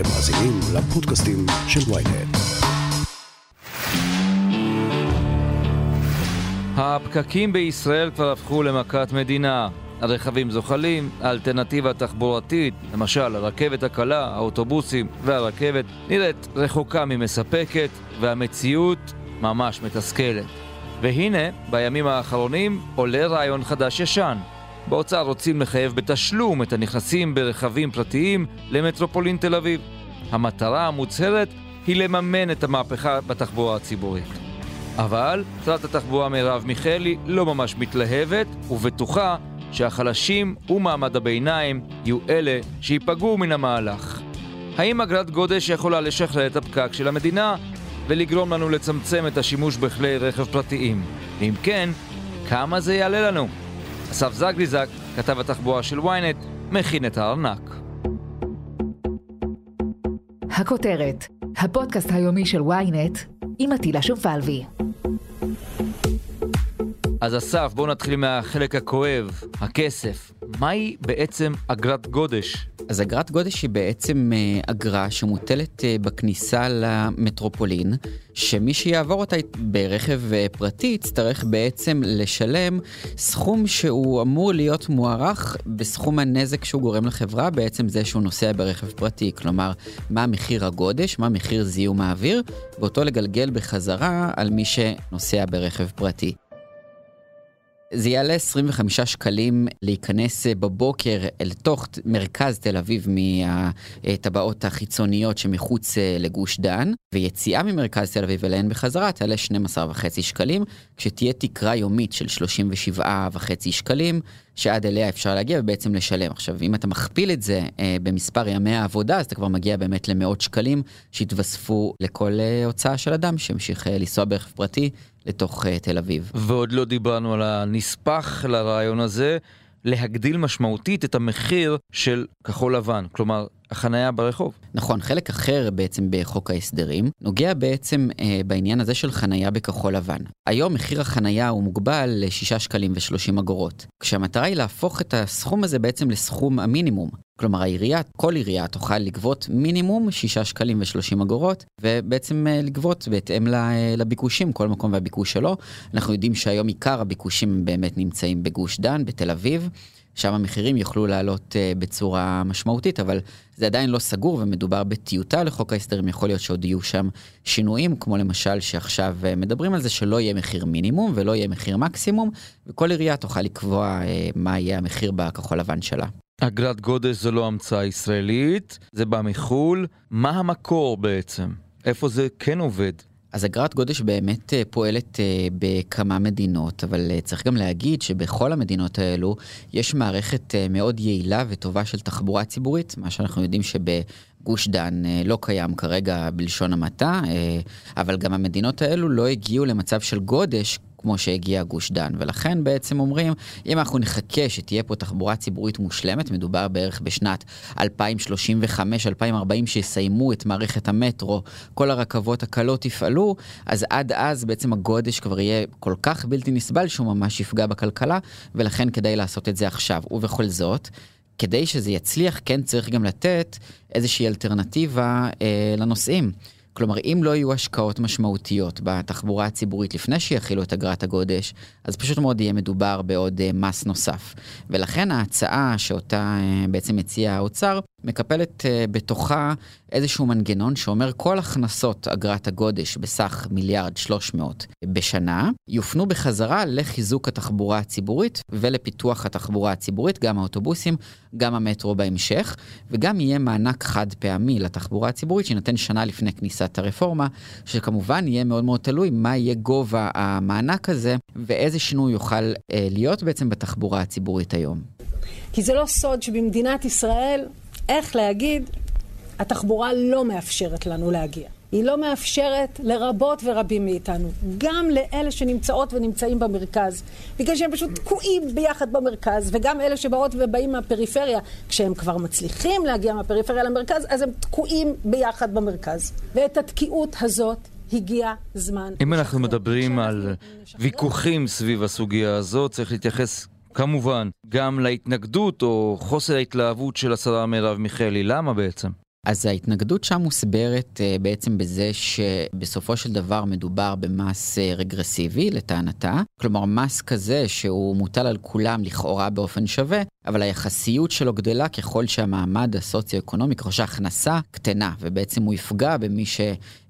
אתם מאזינים לפודקאסטים של ויינט. הפקקים בישראל כבר הפכו למכת מדינה. הרכבים זוחלים, האלטרנטיבה התחבורתית, למשל הרכבת הקלה, האוטובוסים והרכבת, נראית רחוקה ממספקת, והמציאות ממש מתסכלת. והנה, בימים האחרונים עולה רעיון חדש-ישן. באוצר רוצים לחייב בתשלום את הנכנסים ברכבים פרטיים למטרופולין תל אביב. המטרה המוצהרת היא לממן את המהפכה בתחבורה הציבורית. אבל שרת התחבורה מרב מיכאלי לא ממש מתלהבת ובטוחה שהחלשים ומעמד הביניים יהיו אלה שייפגעו מן המהלך. האם אגרת גודש יכולה לשחרר את הפקק של המדינה ולגרום לנו לצמצם את השימוש בכלי רכב פרטיים? ואם כן, כמה זה יעלה לנו? אסף זגליזק, כתב התחבורה של ynet, מכין את הארנק. הכותרת, הפודקאסט היומי של ynet עם עטילה שומפלבי. אז אסף, בואו נתחיל מהחלק הכואב, הכסף. מהי בעצם אגרת גודש? אז אגרת גודש היא בעצם אה, אגרה שמוטלת אה, בכניסה למטרופולין, שמי שיעבור אותה ברכב אה, פרטי יצטרך בעצם לשלם סכום שהוא אמור להיות מוערך בסכום הנזק שהוא גורם לחברה, בעצם זה שהוא נוסע ברכב פרטי. כלומר, מה מחיר הגודש, מה מחיר זיהום האוויר, ואותו לגלגל בחזרה על מי שנוסע ברכב פרטי. זה יעלה 25 שקלים להיכנס אה, בבוקר אל תוך מרכז תל אביב מהטבעות החיצוניות שמחוץ אה, לגוש דן, ויציאה ממרכז תל אביב אליהן בחזרה תעלה 12.5 שקלים, כשתהיה תקרה יומית של 37.5 שקלים, שעד אליה אפשר להגיע ובעצם לשלם. עכשיו, אם אתה מכפיל את זה אה, במספר ימי העבודה, אז אתה כבר מגיע באמת למאות שקלים שהתווספו לכל אה, הוצאה של אדם שהמשיך אה, לנסוע ברכב פרטי לתוך uh, תל אביב. ועוד לא דיברנו על הנספח לרעיון הזה, להגדיל משמעותית את המחיר של כחול לבן, כלומר, החנייה ברחוב. נכון, חלק אחר בעצם בחוק ההסדרים נוגע בעצם אה, בעניין הזה של חנייה בכחול לבן. היום מחיר החנייה הוא מוגבל ל-6 שקלים ו-30 אגורות, כשהמטרה היא להפוך את הסכום הזה בעצם לסכום המינימום. כלומר העירייה, כל עירייה תוכל לגבות מינימום 6 שקלים ו-30 אגורות, ובעצם אה, לגבות בהתאם אה, לביקושים, כל מקום והביקוש שלו. אנחנו יודעים שהיום עיקר הביקושים באמת נמצאים בגוש דן, בתל אביב. שם המחירים יוכלו לעלות uh, בצורה משמעותית, אבל זה עדיין לא סגור ומדובר בטיוטה לחוק ההסדרים, יכול להיות שעוד יהיו שם שינויים, כמו למשל שעכשיו uh, מדברים על זה שלא יהיה מחיר מינימום ולא יהיה מחיר מקסימום, וכל עירייה תוכל לקבוע uh, מה יהיה המחיר בכחול לבן שלה. אגרת גודש זו לא המצאה ישראלית, זה בא מחו"ל. מה המקור בעצם? איפה זה כן עובד? אז אגרת גודש באמת אה, פועלת אה, בכמה מדינות, אבל אה, צריך גם להגיד שבכל המדינות האלו יש מערכת מאוד יעילה וטובה של תחבורה ציבורית, מה שאנחנו יודעים שבגוש דן לא קיים כרגע בלשון המעטה, אבל גם המדינות האלו לא הגיעו למצב של גודש כמו שהגיע גוש דן. ולכן בעצם אומרים, אם אנחנו נחכה שתהיה פה תחבורה ציבורית מושלמת, מדובר בערך בשנת 2035-2040 שיסיימו את מערכת המטרו, כל הרכבות הקלות יפעלו, אז עד אז בעצם הגודש כבר יהיה כל כך בלתי נסבל שהוא ממש יפגע בכלכלה, ולכן כדאי לעשות את זה עכשיו. ובכל זאת, כדי שזה יצליח, כן צריך גם לתת איזושהי אלטרנטיבה אה, לנוסעים. כלומר, אם לא יהיו השקעות משמעותיות בתחבורה הציבורית לפני שיכילו את אגרת הגודש, אז פשוט מאוד יהיה מדובר בעוד uh, מס נוסף. ולכן ההצעה שאותה uh, בעצם הציע האוצר, מקפלת uh, בתוכה איזשהו מנגנון שאומר כל הכנסות אגרת הגודש בסך מיליארד 300 בשנה, יופנו בחזרה לחיזוק התחבורה הציבורית ולפיתוח התחבורה הציבורית, גם האוטובוסים, גם המטרו בהמשך, וגם יהיה מענק חד פעמי לתחבורה הציבורית שיינתן שנה לפני כניסת הרפורמה, שכמובן יהיה מאוד מאוד תלוי מה יהיה גובה המענק הזה ואיזה שינוי יוכל אה, להיות בעצם בתחבורה הציבורית היום. כי זה לא סוד שבמדינת ישראל, איך להגיד, התחבורה לא מאפשרת לנו להגיע. היא לא מאפשרת לרבות ורבים מאיתנו, גם לאלה שנמצאות ונמצאים במרכז, בגלל שהם פשוט תקועים ביחד במרכז, וגם אלה שבאות ובאים מהפריפריה, כשהם כבר מצליחים להגיע מהפריפריה למרכז, אז הם תקועים ביחד במרכז. ואת התקיעות הזאת הגיע זמן. אם אנחנו מדברים על ויכוחים סביב הסוגיה הזאת, צריך להתייחס כמובן גם להתנגדות או חוסר ההתלהבות של השרה מרב מיכאלי. למה בעצם? אז ההתנגדות שם מוסברת uh, בעצם בזה שבסופו של דבר מדובר במס uh, רגרסיבי לטענתה, כלומר מס כזה שהוא מוטל על כולם לכאורה באופן שווה, אבל היחסיות שלו גדלה ככל שהמעמד הסוציו-אקונומי, ככל שההכנסה קטנה, ובעצם הוא יפגע במי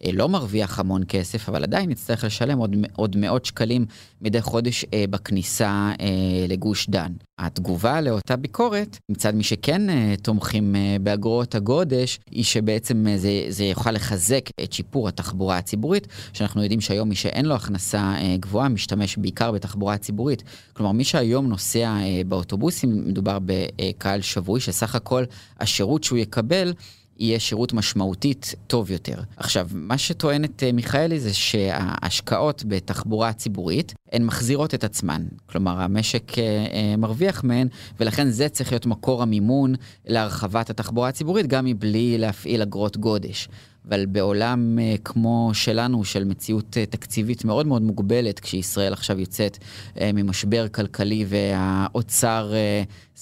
שלא מרוויח המון כסף, אבל עדיין יצטרך לשלם עוד, עוד מאות שקלים מדי חודש אה, בכניסה אה, לגוש דן. התגובה לאותה ביקורת, מצד מי שכן אה, תומכים אה, באגרות הגודש, היא שבעצם אה, זה, זה יוכל לחזק את שיפור התחבורה הציבורית, שאנחנו יודעים שהיום מי שאין לו הכנסה אה, גבוהה משתמש בעיקר בתחבורה הציבורית. כלומר, מי שהיום נוסע אה, באוטובוסים, מדובר בקהל שבוי, שסך הכל השירות שהוא יקבל יהיה שירות משמעותית טוב יותר. עכשיו, מה שטוענת אה, מיכאלי זה שההשקעות בתחבורה ציבורית, הן מחזירות את עצמן. כלומר, המשק אה, אה, מרוויח מהן, ולכן זה צריך להיות מקור המימון להרחבת התחבורה הציבורית, גם מבלי להפעיל אגרות גודש. אבל בעולם uh, כמו שלנו, של מציאות uh, תקציבית מאוד מאוד מוגבלת, כשישראל עכשיו יוצאת uh, ממשבר כלכלי והאוצר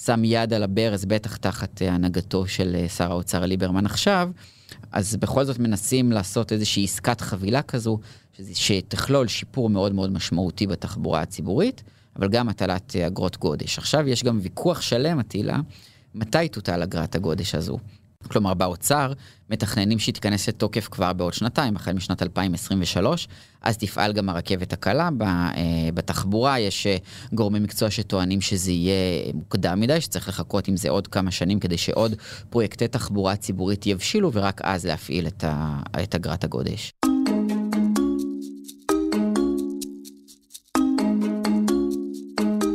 שם יד על הברז, בטח תחת הנהגתו של שר האוצר ליברמן עכשיו, אז בכל זאת מנסים לעשות איזושהי עסקת חבילה כזו, שתכלול שיפור מאוד מאוד משמעותי בתחבורה הציבורית, אבל גם הטלת אגרות גודש. עכשיו יש גם ויכוח שלם, עטילה, מתי תוטל אגרת הגודש הזו. כלומר, באוצר מתכננים שהיא תיכנס לתוקף כבר בעוד שנתיים, החל משנת 2023, אז תפעל גם הרכבת הקלה. אה, בתחבורה יש אה, גורמי מקצוע שטוענים שזה יהיה מוקדם מדי, שצריך לחכות עם זה עוד כמה שנים כדי שעוד פרויקטי תחבורה ציבורית יבשילו, ורק אז להפעיל את אגרת הגודש.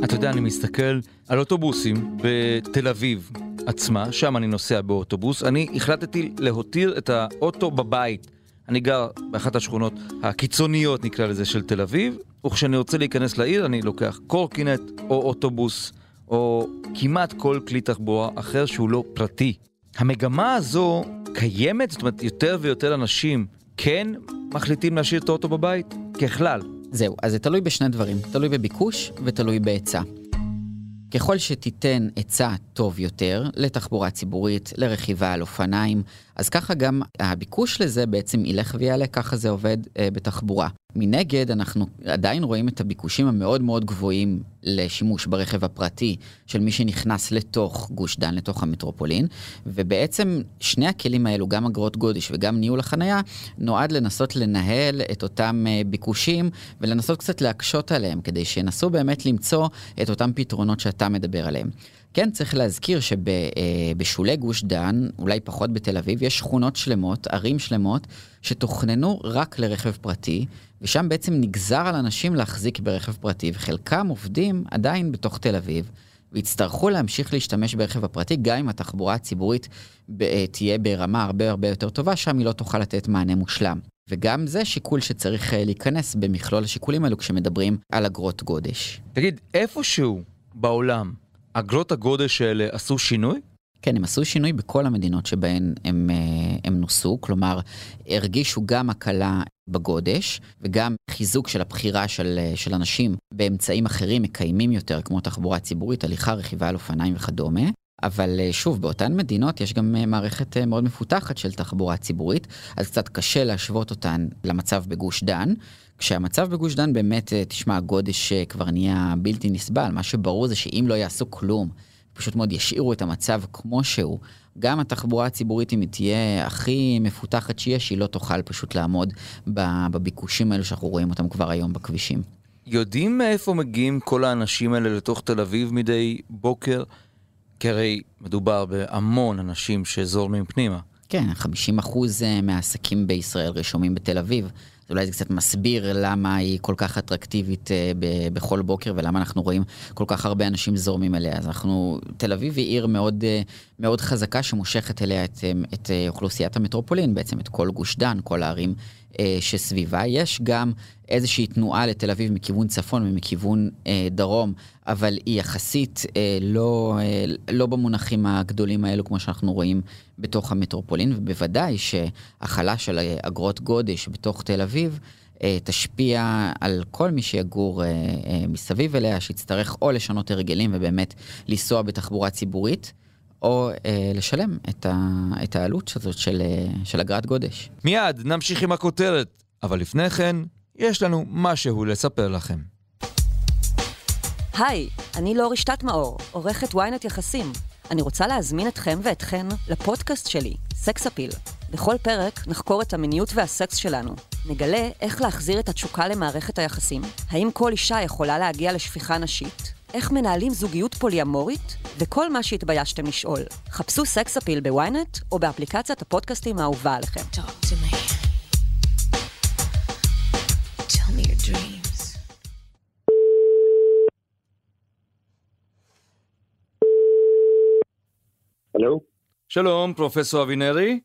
אתה יודע, אני מסתכל על אוטובוסים בתל אביב, עצמה, שם אני נוסע באוטובוס, אני החלטתי להותיר את האוטו בבית. אני גר באחת השכונות הקיצוניות, נקרא לזה, של תל אביב, וכשאני רוצה להיכנס לעיר אני לוקח קורקינט או אוטובוס, או כמעט כל כלי תחבורה אחר שהוא לא פרטי. המגמה הזו קיימת? זאת אומרת, יותר ויותר אנשים כן מחליטים להשאיר את האוטו בבית? ככלל. זהו, אז זה תלוי בשני דברים, תלוי בביקוש ותלוי בהיצע. ככל שתיתן היצע טוב יותר לתחבורה ציבורית, לרכיבה על אופניים, אז ככה גם הביקוש לזה בעצם ילך ויעלה, ככה זה עובד אה, בתחבורה. מנגד, אנחנו עדיין רואים את הביקושים המאוד מאוד גבוהים לשימוש ברכב הפרטי של מי שנכנס לתוך גוש דן, לתוך המטרופולין, ובעצם שני הכלים האלו, גם אגרות גודש וגם ניהול החנייה, נועד לנסות לנהל את אותם אה, ביקושים ולנסות קצת להקשות עליהם, כדי שינסו באמת למצוא את אותם פתרונות שאתה מדבר עליהם. כן, צריך להזכיר שבשולי גוש דן, אולי פחות בתל אביב, יש שכונות שלמות, ערים שלמות, שתוכננו רק לרכב פרטי, ושם בעצם נגזר על אנשים להחזיק ברכב פרטי, וחלקם עובדים עדיין בתוך תל אביב, ויצטרכו להמשיך להשתמש ברכב הפרטי, גם אם התחבורה הציבורית אה, תהיה ברמה הרבה הרבה יותר טובה, שם היא לא תוכל לתת מענה מושלם. וגם זה שיקול שצריך אה, להיכנס במכלול השיקולים האלו כשמדברים על אגרות גודש. תגיד, איפשהו בעולם אגרות הגודש האלה עשו שינוי? כן, הם עשו שינוי בכל המדינות שבהן הם, אה, הם נוסו, כלומר, הרגישו גם הקלה בגודש וגם חיזוק של הבחירה של, אה, של אנשים באמצעים אחרים מקיימים יותר, כמו תחבורה ציבורית, הליכה, רכיבה על אופניים וכדומה. אבל אה, שוב, באותן מדינות יש גם מערכת מאוד מפותחת של תחבורה ציבורית, אז קצת קשה להשוות אותן למצב בגוש דן. כשהמצב בגוש דן באמת, תשמע, הגודש כבר נהיה בלתי נסבל, מה שברור זה שאם לא יעשו כלום, פשוט מאוד ישאירו את המצב כמו שהוא. גם התחבורה הציבורית, אם היא תהיה הכי מפותחת שיש, היא לא תוכל פשוט לעמוד בביקושים האלו שאנחנו רואים אותם כבר היום בכבישים. יודעים מאיפה מגיעים כל האנשים האלה לתוך תל אביב מדי בוקר? כי הרי מדובר בהמון אנשים שזורמים פנימה. כן, 50% אה, מהעסקים בישראל רשומים בתל אביב. אולי זה קצת מסביר למה היא כל כך אטרקטיבית אה, בכל בוקר ולמה אנחנו רואים כל כך הרבה אנשים זורמים אליה. אז אנחנו, תל אביב היא עיר מאוד, אה, מאוד חזקה שמושכת אליה את, את אוכלוסיית המטרופולין, בעצם את כל גוש דן, כל הערים אה, שסביבה. יש גם איזושהי תנועה לתל אביב מכיוון צפון ומכיוון אה, דרום, אבל היא יחסית אה, לא, אה, לא במונחים הגדולים האלו כמו שאנחנו רואים בתוך המטרופולין, ובוודאי שהחלה של אגרות גודש בתוך תל אביב אה, תשפיע על כל מי שיגור אה, אה, מסביב אליה, שיצטרך או לשנות הרגלים ובאמת לנסוע בתחבורה ציבורית. או אה, לשלם את, ה, את העלות הזאת של, אה, של אגרת גודש. מיד נמשיך עם הכותרת, אבל לפני כן, יש לנו משהו לספר לכם. היי, אני לא רשתת מאור, עורכת ynet יחסים. אני רוצה להזמין אתכם ואתכן לפודקאסט שלי, סקס אפיל. בכל פרק נחקור את המיניות והסקס שלנו. נגלה איך להחזיר את התשוקה למערכת היחסים, האם כל אישה יכולה להגיע לשפיכה נשית, איך מנהלים זוגיות פוליאמורית, וכל מה שהתביישתם לשאול. חפשו סקס אפיל בוויינט או באפליקציית הפודקאסטים האהובה עליכם. הלו? שלום, פרופסור אבינרי.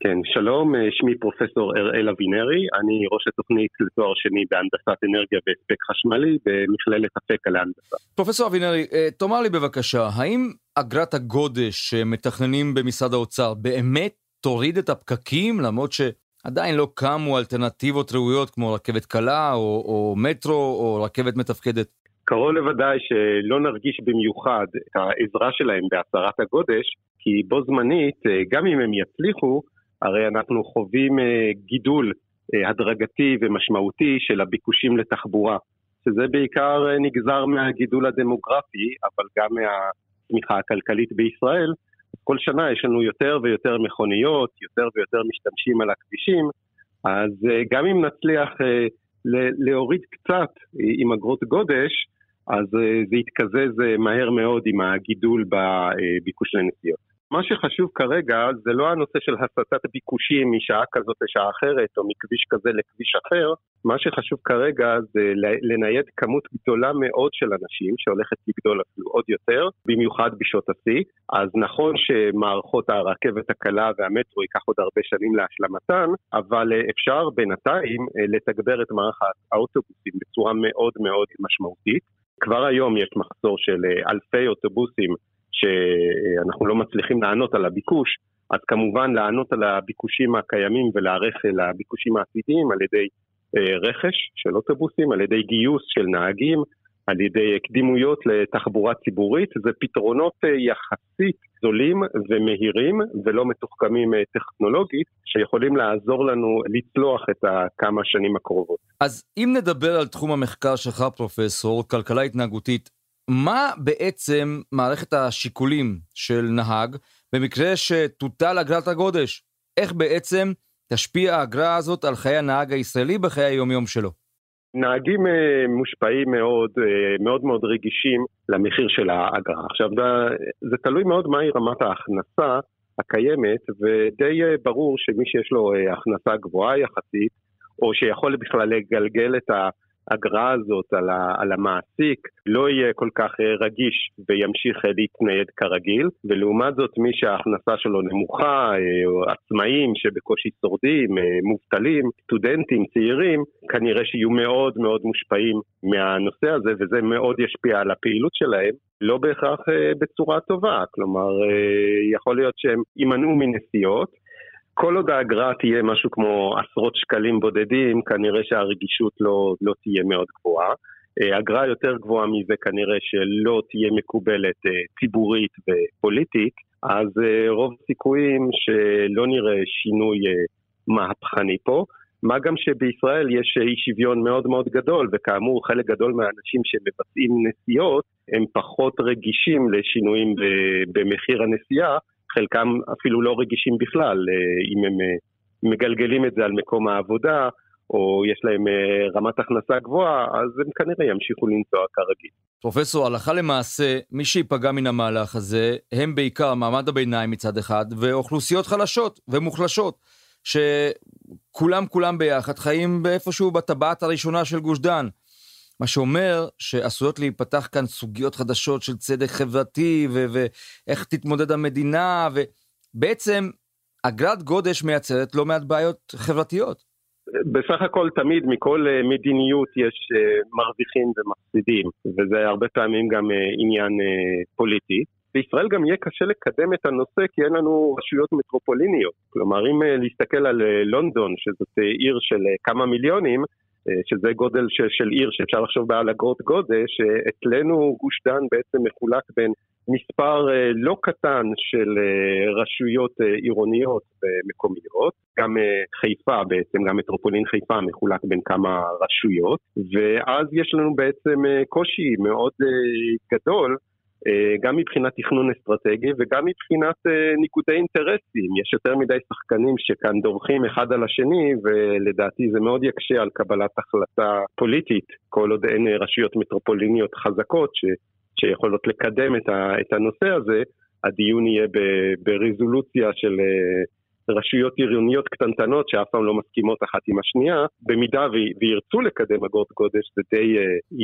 כן, שלום, אה, שמי פרופסור אראל אבינרי, אני ראש התוכנית לתואר שני בהנדסת אנרגיה והספק חשמלי במכללת אפקה להנדסה. פרופסור אבינרי, אה, תאמר לי בבקשה, האם אגרת הגודש שמתכננים במשרד האוצר באמת תוריד את הפקקים, למרות שעדיין לא קמו אלטרנטיבות ראויות כמו רכבת קלה או, או מטרו או רכבת מתפקדת? קרוב לוודאי שלא נרגיש במיוחד את העזרה שלהם בהסרת הגודש, כי בו זמנית, אה, גם אם הם יצליחו, הרי אנחנו חווים אה, גידול אה, הדרגתי ומשמעותי של הביקושים לתחבורה, שזה בעיקר אה, נגזר מהגידול הדמוגרפי, אבל גם מהצמיחה הכלכלית בישראל. כל שנה יש לנו יותר ויותר מכוניות, יותר ויותר משתמשים על הכבישים, אז גם אם נצליח להוריד קצת עם אגרות גודש, אז זה יתקזז מהר מאוד עם הגידול בביקוש לנסיעות. מה שחשוב כרגע זה לא הנושא של הסטת ביקושים משעה כזאת לשעה אחרת או מכביש כזה לכביש אחר, מה שחשוב כרגע זה לנייד כמות גדולה מאוד של אנשים שהולכת לגדול אפילו עוד יותר, במיוחד בשעות השיא. אז נכון שמערכות הרכבת הקלה והמטרו ייקח עוד הרבה שנים להשלמתן, אבל אפשר בינתיים אה, לתגבר את מערך האוטובוסים בצורה מאוד מאוד משמעותית. כבר היום יש מחסור של אה, אלפי אוטובוסים שאנחנו לא מצליחים לענות על הביקוש, אז כמובן לענות על הביקושים הקיימים ולהיערך לביקושים העתידיים על ידי אה, רכש של אוטובוסים, על ידי גיוס של נהגים, על ידי קדימויות לתחבורה ציבורית, זה פתרונות אה, יחסית זולים ומהירים ולא מתוחכמים אה, טכנולוגית, שיכולים לעזור לנו לצלוח את הכמה שנים הקרובות. אז אם נדבר על תחום המחקר שלך, פרופסור, כלכלה התנהגותית, מה בעצם מערכת השיקולים של נהג במקרה שתוטל אגרת הגודש? איך בעצם תשפיע האגרה הזאת על חיי הנהג הישראלי בחיי היומיום שלו? נהגים אה, מושפעים מאוד, אה, מאוד מאוד רגישים למחיר של האגרה. עכשיו, זה תלוי מאוד מהי רמת ההכנסה הקיימת, ודי אה, ברור שמי שיש לו הכנסה גבוהה יחסית, או שיכול בכלל לגלגל את ה... האגרה הזאת על, ה, על המעסיק לא יהיה כל כך אה, רגיש וימשיך אה, להתנייד כרגיל, ולעומת זאת מי שההכנסה שלו נמוכה, אה, או עצמאים שבקושי שורדים, מובטלים, סטודנטים, צעירים, כנראה שיהיו מאוד מאוד מושפעים מהנושא הזה, וזה מאוד ישפיע על הפעילות שלהם. לא בהכרח בצורה טובה, כלומר, יכול להיות שהם יימנעו מנסיעות, כל עוד האגרה תהיה משהו כמו עשרות שקלים בודדים, כנראה שהרגישות לא, לא תהיה מאוד גבוהה. אה, אגרה יותר גבוהה מזה כנראה שלא תהיה מקובלת אה, ציבורית ופוליטית, אז אה, רוב הסיכויים שלא נראה שינוי מהפכני פה. מה גם שבישראל יש אי שוויון מאוד מאוד גדול, וכאמור חלק גדול מהאנשים שמבצעים נסיעות הם פחות רגישים לשינויים במחיר הנסיעה, חלקם אפילו לא רגישים בכלל, אה, אם הם אה, מגלגלים את זה על מקום העבודה, או יש להם אה, רמת הכנסה גבוהה, אז הם כנראה ימשיכו לנסוע כרגיל. פרופסור, הלכה למעשה, מי שייפגע מן המהלך הזה, הם בעיקר מעמד הביניים מצד אחד, ואוכלוסיות חלשות ומוחלשות, שכולם כולם ביחד חיים באיפשהו בטבעת הראשונה של גוש דן. מה שאומר שעשויות להיפתח כאן סוגיות חדשות של צדק חברתי ו- ואיך תתמודד המדינה, ובעצם אגרת גודש מייצרת לא מעט בעיות חברתיות. בסך הכל תמיד מכל אה, מדיניות יש אה, מרוויחים ומפסידים, וזה הרבה פעמים גם אה, עניין פוליטי. בישראל גם יהיה קשה לקדם את הנושא כי אין לנו רשויות מטרופוליניות. כלומר, אם להסתכל על לונדון, שזאת עיר של כמה מיליונים, שזה גודל של, של עיר שאפשר לחשוב בה על אגרות גודש, אה, אצלנו גוש דן בעצם מחולק בין מספר אה, לא קטן של רשויות עירוניות ומקומיות, גם חיפה בעצם, גם מטרופולין חיפה מחולק בין כמה רשויות, ואז יש לנו בעצם קושי מאוד גדול אה, גם מבחינת תכנון אסטרטגי וגם מבחינת אה, ניגודי אינטרסים. יש יותר מדי שחקנים שכאן דורכים אחד על השני, ולדעתי זה מאוד יקשה על קבלת החלטה פוליטית, כל עוד אין אה, רשויות מטרופוליניות חזקות ש, שיכולות לקדם את, ה, את הנושא הזה. הדיון יהיה ברזולוציה של רשויות עירוניות קטנטנות שאף פעם לא מסכימות אחת עם השנייה, במידה וירצו לקדם אגרות גודש זה די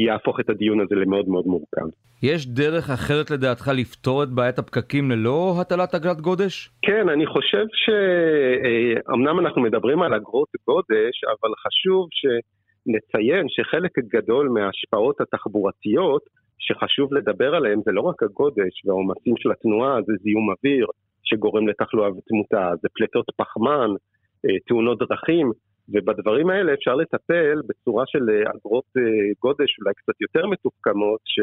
יהפוך את הדיון הזה למאוד מאוד מורכב. יש דרך אחרת לדעתך לפתור את בעיית הפקקים ללא הטלת אגרת גודש? כן, אני חושב שאומנם אנחנו מדברים על אגרות גודש, אבל חשוב שנציין שחלק גדול מההשפעות התחבורתיות שחשוב לדבר עליהן זה לא רק הגודש והעומסים של התנועה, זה זיהום אוויר שגורם לתחלואה ותמותה, זה פליטות פחמן, אה, תאונות דרכים, ובדברים האלה אפשר לטפל בצורה של אגרות אה, גודש אולי קצת יותר מתוחכמות, ש...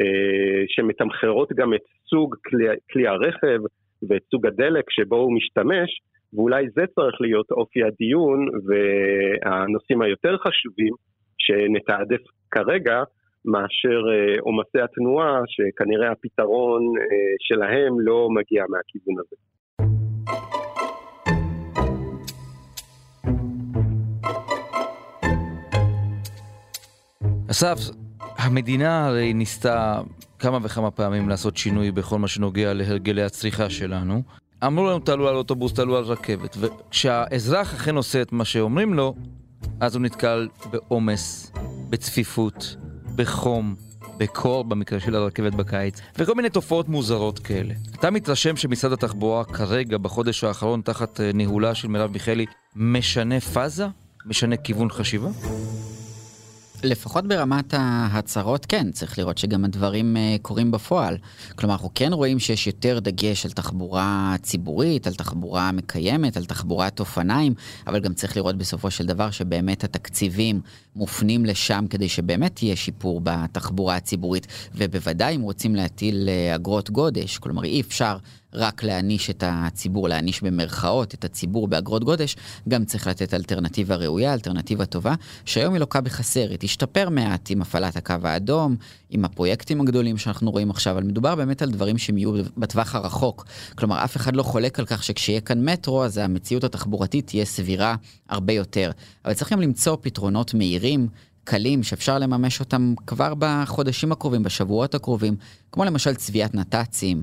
אה, שמתמחרות גם את סוג כלי, כלי הרכב ואת סוג הדלק שבו הוא משתמש, ואולי זה צריך להיות אופי הדיון והנושאים היותר חשובים שנתעדף כרגע מאשר אה, עומסי התנועה, שכנראה הפתרון אה, שלהם לא מגיע מהכיוון הזה. אסף, המדינה הרי ניסתה כמה וכמה פעמים לעשות שינוי בכל מה שנוגע להרגלי הצריכה שלנו. אמרו לנו תעלו על אוטובוס, תעלו על רכבת, וכשהאזרח אכן עושה את מה שאומרים לו, אז הוא נתקל בעומס, בצפיפות, בחום, בקור במקרה של הרכבת בקיץ, וכל מיני תופעות מוזרות כאלה. אתה מתרשם שמשרד התחבורה כרגע, בחודש האחרון, תחת אה, ניהולה של מרב מיכאלי, משנה פאזה? משנה כיוון חשיבה? לפחות ברמת ההצהרות, כן, צריך לראות שגם הדברים uh, קורים בפועל. כלומר, אנחנו כן רואים שיש יותר דגש על תחבורה ציבורית, על תחבורה מקיימת, על תחבורת אופניים, אבל גם צריך לראות בסופו של דבר שבאמת התקציבים מופנים לשם כדי שבאמת יהיה שיפור בתחבורה הציבורית, ובוודאי אם רוצים להטיל uh, אגרות גודש, כלומר אי אפשר רק להעניש את הציבור, להעניש במרכאות את הציבור באגרות גודש, גם צריך לתת אלטרנטיבה ראויה, אלטרנטיבה טובה, שהיום היא לוקה בחסר, היא תשתפר מעט עם הפעלת הקו האדום, עם הפרויקטים הגדולים שאנחנו רואים עכשיו, אבל מדובר באמת על דברים שהם יהיו בטווח הרחוק. כלומר, אף אחד לא חולק על כך שכשיהיה כאן מטרו, אז המציאות התחבורתית תהיה סבירה הרבה יותר. אבל צריכים למצוא פתרונות מהירים. קלים שאפשר לממש אותם כבר בחודשים הקרובים, בשבועות הקרובים, כמו למשל צביעת נת"צים,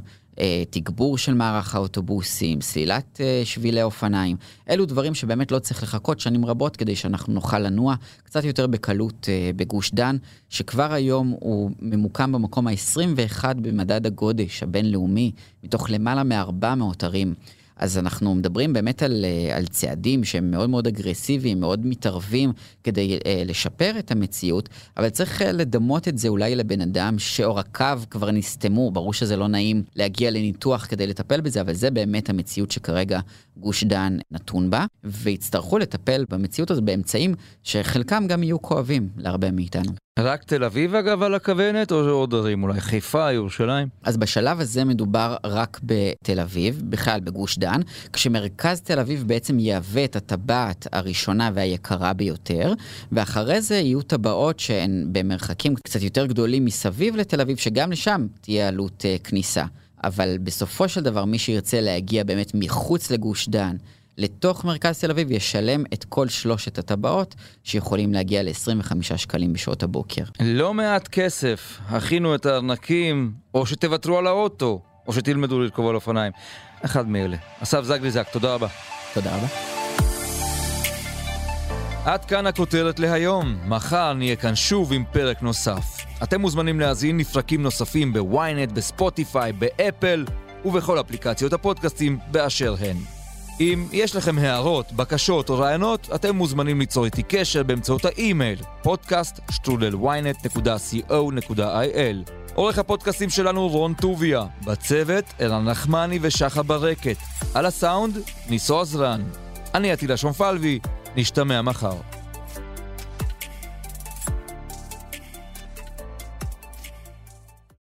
תגבור של מערך האוטובוסים, סלילת אה, שבילי אופניים. אלו דברים שבאמת לא צריך לחכות שנים רבות כדי שאנחנו נוכל לנוע קצת יותר בקלות אה, בגוש דן, שכבר היום הוא ממוקם במקום ה-21 במדד הגודש הבינלאומי, מתוך למעלה מ-400 ערים. אז אנחנו מדברים באמת על, אה, על צעדים שהם מאוד מאוד אגרסיביים, מאוד מתערבים כדי אה, לשפר את המציאות, אבל צריך אה, לדמות את זה אולי לבן אדם שעורקיו כבר נסתמו, ברור שזה לא נעים להגיע לניתוח כדי לטפל בזה, אבל זה באמת המציאות שכרגע גוש דן נתון בה, ויצטרכו לטפל במציאות הזאת באמצעים שחלקם גם יהיו כואבים להרבה מאיתנו. רק תל אביב אגב על הכוונת, או עוד ערים? אולי חיפה, ירושלים? אז בשלב הזה מדובר רק בתל אביב, בכלל בגוש דן, כשמרכז תל אביב בעצם יהווה את הטבעת הראשונה והיקרה ביותר, ואחרי זה יהיו טבעות שהן במרחקים קצת יותר גדולים מסביב לתל אביב, שגם לשם תהיה עלות uh, כניסה. אבל בסופו של דבר מי שירצה להגיע באמת מחוץ לגוש דן, לתוך מרכז תל אביב ישלם את כל שלושת הטבעות שיכולים להגיע ל-25 שקלים בשעות הבוקר. לא מעט כסף, הכינו את הארנקים, או שתוותרו על האוטו, או שתלמדו לרכוב על אופניים. אחד מאלה. אסף זגליזק, תודה רבה. תודה רבה. עד כאן הכותרת להיום. מחר נהיה כאן שוב עם פרק נוסף. אתם מוזמנים להזין נפרקים נוספים בוויינט, בספוטיפיי, באפל ובכל אפליקציות הפודקאסטים באשר הן. אם יש לכם הערות, בקשות או רעיונות, אתם מוזמנים ליצור איתי קשר באמצעות האימייל podcaststrudelynet.co.il עורך הפודקאסטים שלנו רון טוביה, בצוות ערן נחמני ושחה ברקת, על הסאונד ניסו עזרן. אני עטילה שומפלבי, נשתמע מחר.